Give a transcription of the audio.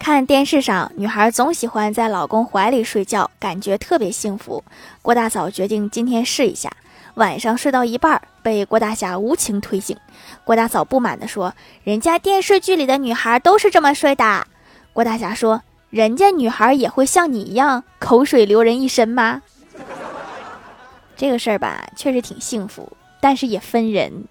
看电视上，女孩总喜欢在老公怀里睡觉，感觉特别幸福。郭大嫂决定今天试一下，晚上睡到一半被郭大侠无情推醒。郭大嫂不满地说：「人家电视剧里的女孩都是这么睡的。」郭大侠说：「人家女孩也会像你一样口水流人一身吗？这个事儿吧，确实挺幸福，但是也分人。」